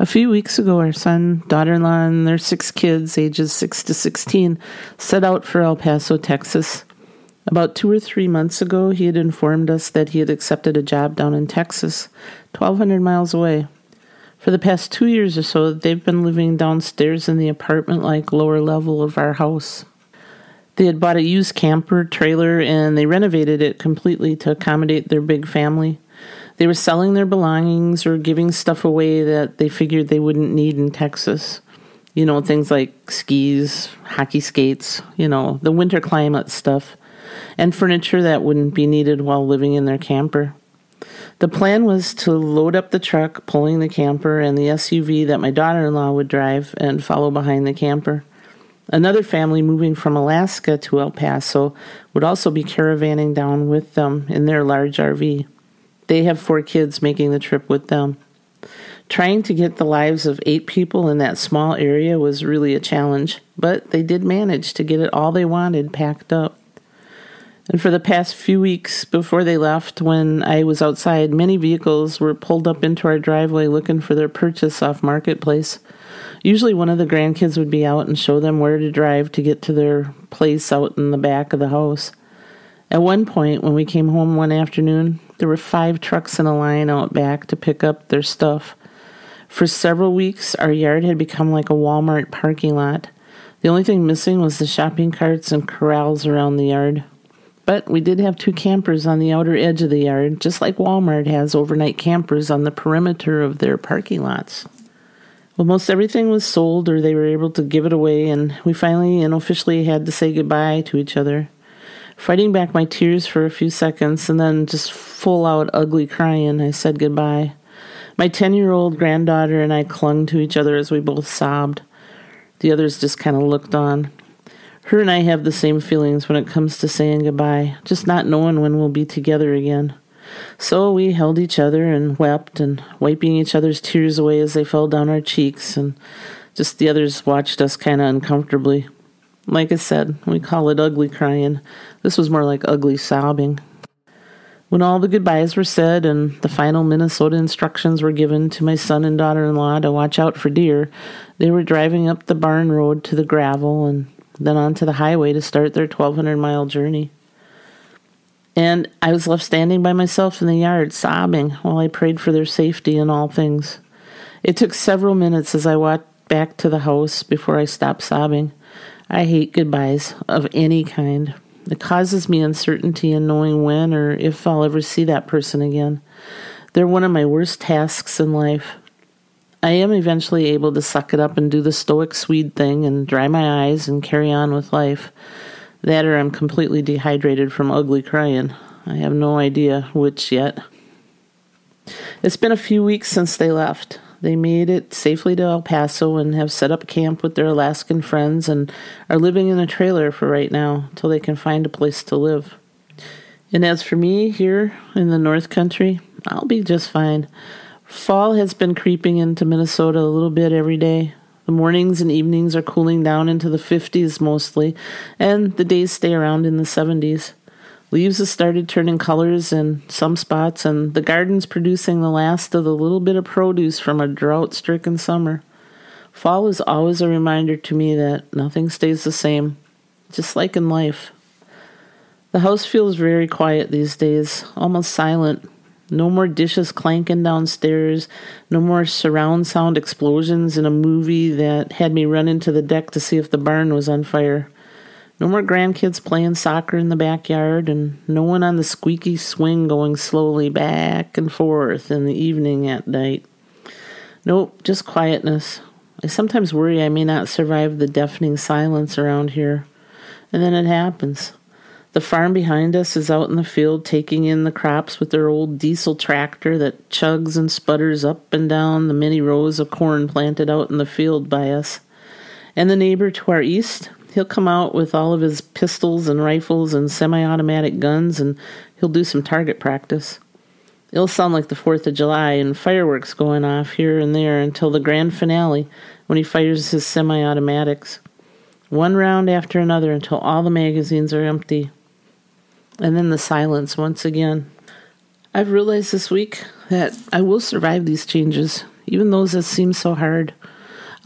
A few weeks ago, our son, daughter in law, and their six kids, ages 6 to 16, set out for El Paso, Texas. About two or three months ago, he had informed us that he had accepted a job down in Texas, 1,200 miles away. For the past two years or so, they've been living downstairs in the apartment like lower level of our house. They had bought a used camper trailer and they renovated it completely to accommodate their big family. They were selling their belongings or giving stuff away that they figured they wouldn't need in Texas. You know, things like skis, hockey skates, you know, the winter climate stuff, and furniture that wouldn't be needed while living in their camper. The plan was to load up the truck, pulling the camper, and the SUV that my daughter in law would drive and follow behind the camper. Another family moving from Alaska to El Paso would also be caravanning down with them in their large RV. They have four kids making the trip with them. Trying to get the lives of eight people in that small area was really a challenge, but they did manage to get it all they wanted packed up. And for the past few weeks before they left, when I was outside, many vehicles were pulled up into our driveway looking for their purchase off Marketplace. Usually, one of the grandkids would be out and show them where to drive to get to their place out in the back of the house. At one point, when we came home one afternoon, there were five trucks in a line out back to pick up their stuff. For several weeks, our yard had become like a Walmart parking lot. The only thing missing was the shopping carts and corrals around the yard. But we did have two campers on the outer edge of the yard, just like Walmart has overnight campers on the perimeter of their parking lots. Well, most everything was sold or they were able to give it away, and we finally and officially had to say goodbye to each other fighting back my tears for a few seconds, and then just full out ugly crying, I said goodbye. My 10 year old granddaughter and I clung to each other as we both sobbed. The others just kind of looked on. Her and I have the same feelings when it comes to saying goodbye, just not knowing when we'll be together again. So we held each other and wept and wiping each other's tears away as they fell down our cheeks, and just the others watched us kind of uncomfortably. Like I said, we call it ugly crying. This was more like ugly sobbing. When all the goodbyes were said and the final Minnesota instructions were given to my son and daughter in law to watch out for deer, they were driving up the barn road to the gravel and then onto the highway to start their 1,200 mile journey. And I was left standing by myself in the yard, sobbing while I prayed for their safety in all things. It took several minutes as I walked back to the house before I stopped sobbing. I hate goodbyes of any kind. It causes me uncertainty in knowing when or if I'll ever see that person again. They're one of my worst tasks in life. I am eventually able to suck it up and do the stoic Swede thing and dry my eyes and carry on with life. That or I'm completely dehydrated from ugly crying. I have no idea which yet. It's been a few weeks since they left. They made it safely to El Paso and have set up camp with their Alaskan friends and are living in a trailer for right now until they can find a place to live. And as for me here in the North Country, I'll be just fine. Fall has been creeping into Minnesota a little bit every day. The mornings and evenings are cooling down into the 50s mostly, and the days stay around in the 70s. Leaves have started turning colors in some spots, and the garden's producing the last of the little bit of produce from a drought stricken summer. Fall is always a reminder to me that nothing stays the same, just like in life. The house feels very quiet these days, almost silent. No more dishes clanking downstairs, no more surround sound explosions in a movie that had me run into the deck to see if the barn was on fire. No more grandkids playing soccer in the backyard, and no one on the squeaky swing going slowly back and forth in the evening at night. Nope, just quietness. I sometimes worry I may not survive the deafening silence around here. And then it happens. The farm behind us is out in the field taking in the crops with their old diesel tractor that chugs and sputters up and down the many rows of corn planted out in the field by us. And the neighbor to our east, he'll come out with all of his pistols and rifles and semi automatic guns and he'll do some target practice. It'll sound like the 4th of July and fireworks going off here and there until the grand finale when he fires his semi automatics. One round after another until all the magazines are empty. And then the silence once again. I've realized this week that I will survive these changes, even those that seem so hard.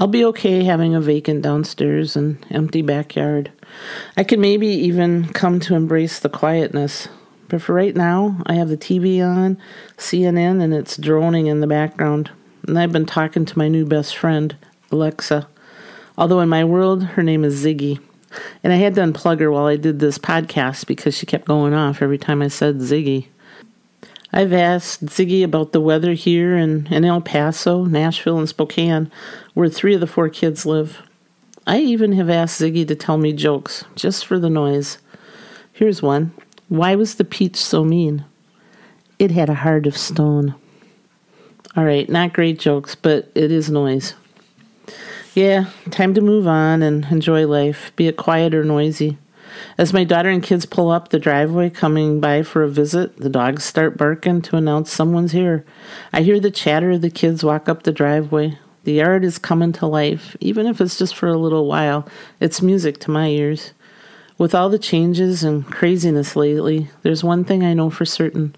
I'll be okay having a vacant downstairs and empty backyard. I can maybe even come to embrace the quietness. But for right now, I have the TV on, CNN, and it's droning in the background. And I've been talking to my new best friend, Alexa. Although in my world, her name is Ziggy. And I had to unplug her while I did this podcast because she kept going off every time I said Ziggy. I've asked Ziggy about the weather here in, in El Paso, Nashville, and Spokane, where three of the four kids live. I even have asked Ziggy to tell me jokes, just for the noise. Here's one Why was the peach so mean? It had a heart of stone. All right, not great jokes, but it is noise. Yeah, time to move on and enjoy life, be it quiet or noisy. As my daughter and kids pull up the driveway coming by for a visit, the dogs start barking to announce someone's here. I hear the chatter of the kids walk up the driveway. The yard is coming to life, even if it's just for a little while. It's music to my ears. With all the changes and craziness lately, there's one thing I know for certain.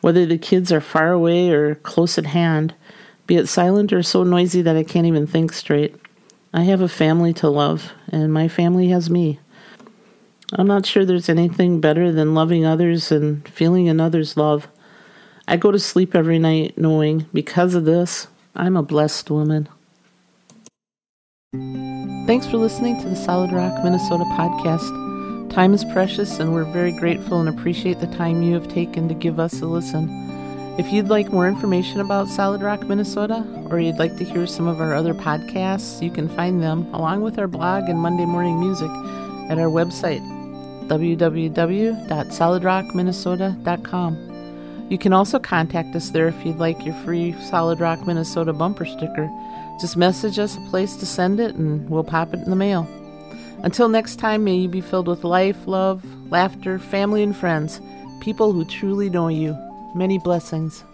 Whether the kids are far away or close at hand, be it silent or so noisy that I can't even think straight, I have a family to love, and my family has me. I'm not sure there's anything better than loving others and feeling another's love. I go to sleep every night knowing because of this, I'm a blessed woman. Thanks for listening to the Solid Rock, Minnesota podcast. Time is precious, and we're very grateful and appreciate the time you have taken to give us a listen. If you'd like more information about Solid Rock, Minnesota, or you'd like to hear some of our other podcasts, you can find them, along with our blog and Monday morning music, at our website, www.solidrockminnesota.com. You can also contact us there if you'd like your free Solid Rock Minnesota bumper sticker. Just message us a place to send it and we'll pop it in the mail. Until next time, may you be filled with life, love, laughter, family, and friends, people who truly know you. Many blessings.